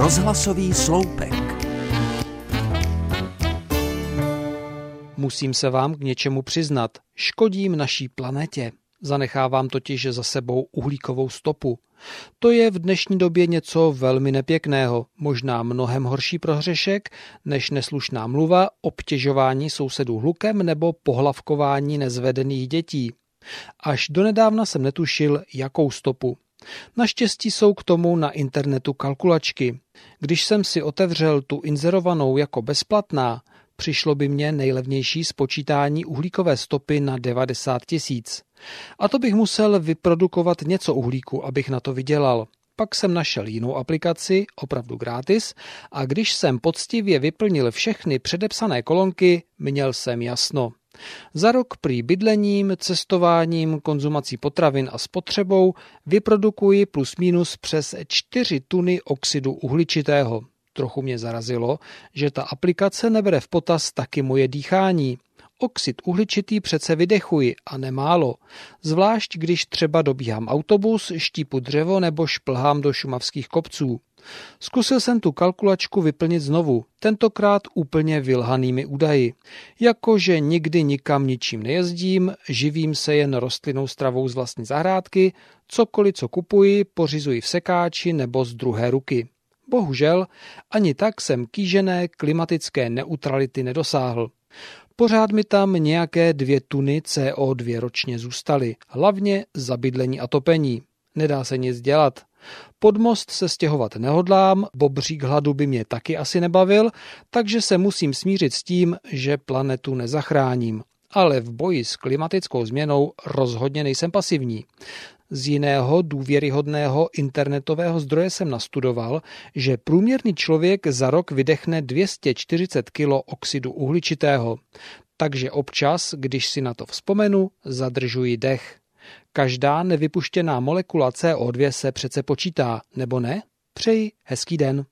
Rozhlasový sloupek. Musím se vám k něčemu přiznat. Škodím naší planetě. Zanechávám totiž za sebou uhlíkovou stopu. To je v dnešní době něco velmi nepěkného, možná mnohem horší prohřešek než neslušná mluva, obtěžování sousedů hlukem nebo pohlavkování nezvedených dětí. Až donedávna jsem netušil, jakou stopu. Naštěstí jsou k tomu na internetu kalkulačky. Když jsem si otevřel tu inzerovanou jako bezplatná, přišlo by mě nejlevnější spočítání uhlíkové stopy na 90 tisíc. A to bych musel vyprodukovat něco uhlíku, abych na to vydělal. Pak jsem našel jinou aplikaci, opravdu gratis, a když jsem poctivě vyplnil všechny předepsané kolonky, měl jsem jasno. Za rok prý bydlením, cestováním, konzumací potravin a spotřebou vyprodukuji plus minus přes 4 tuny oxidu uhličitého. Trochu mě zarazilo, že ta aplikace nebere v potaz taky moje dýchání. Oxid uhličitý přece vydechuji a nemálo. Zvlášť, když třeba dobíhám autobus, štípu dřevo nebo šplhám do šumavských kopců. Zkusil jsem tu kalkulačku vyplnit znovu, tentokrát úplně vylhanými údaji. Jakože nikdy nikam ničím nejezdím, živím se jen rostlinnou stravou z vlastní zahrádky, cokoliv, co kupuji, pořizuji v sekáči nebo z druhé ruky. Bohužel, ani tak jsem kýžené klimatické neutrality nedosáhl. Pořád mi tam nějaké dvě tuny CO2 ročně zůstaly, hlavně za bydlení a topení. Nedá se nic dělat. Pod most se stěhovat nehodlám, bobřík hladu by mě taky asi nebavil, takže se musím smířit s tím, že planetu nezachráním. Ale v boji s klimatickou změnou rozhodně nejsem pasivní. Z jiného důvěryhodného internetového zdroje jsem nastudoval, že průměrný člověk za rok vydechne 240 kg oxidu uhličitého. Takže občas, když si na to vzpomenu, zadržuji dech. Každá nevypuštěná molekula CO2 se přece počítá, nebo ne? Přeji hezký den.